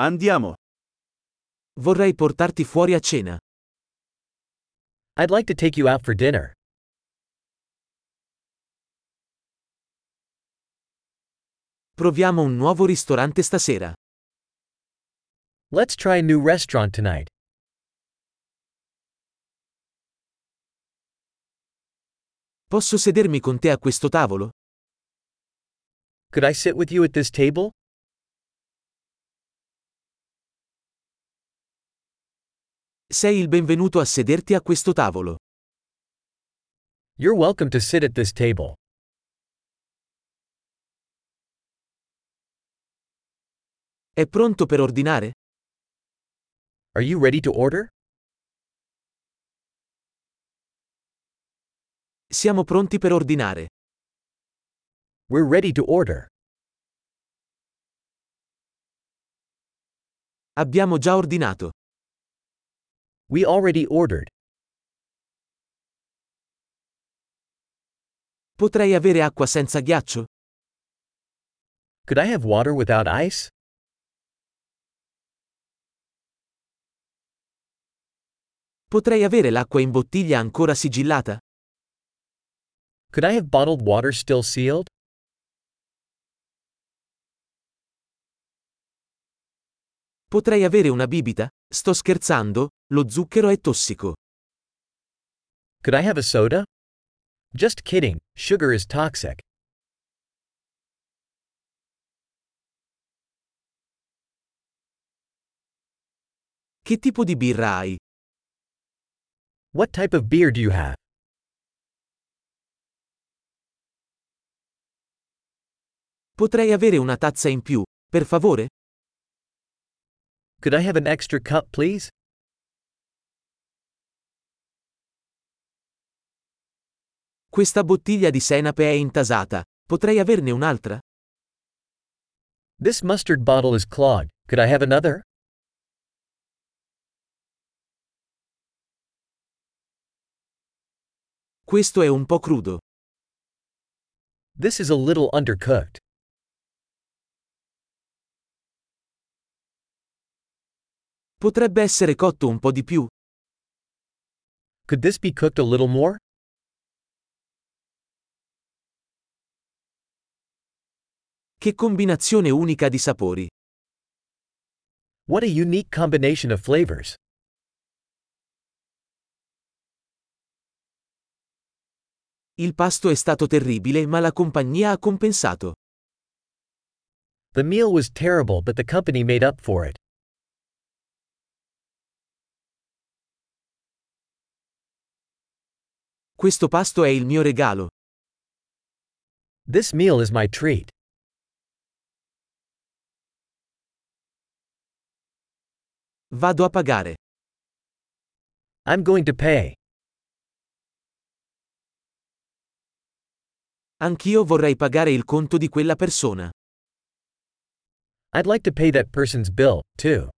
Andiamo. Vorrei portarti fuori a cena. I'd like to take you out for dinner. Proviamo un nuovo ristorante stasera. Let's try a new restaurant tonight. Posso sedermi con te a questo tavolo? Could I sit with you at this table? Sei il benvenuto a sederti a questo tavolo. You're welcome to sit at this table. È pronto per ordinare? Are you ready to order? Siamo pronti per ordinare. We're ready to order. Abbiamo già ordinato. We already ordered. Potrei avere acqua senza ghiaccio? Could I have water without ice? Potrei avere l'acqua in bottiglia ancora sigillata? Could I have bottled water still sealed? Potrei avere una bibita? Sto scherzando, lo zucchero è tossico. Could I have a soda? Just kidding, sugar is toxic. Che tipo di birra hai? What type of beer do you have? Potrei avere una tazza in più, per favore? Could I have an extra cup, please? Questa bottiglia di senape è intasata. Potrei averne un'altra? This mustard bottle is clogged. Could I have another? Questo è un po' crudo. This is a little undercooked. Potrebbe essere cotto un po' di più. Could this be cooked a little more? Che combinazione unica di sapori. What a unique combination of flavors. Il pasto è stato terribile ma la compagnia ha compensato. The meal was terrible, but the company made up for it. Questo pasto è il mio regalo. This meal is my treat. Vado a pagare. I'm going to pay. Anch'io vorrei pagare il conto di quella persona. I'd like to pay that person's bill, too.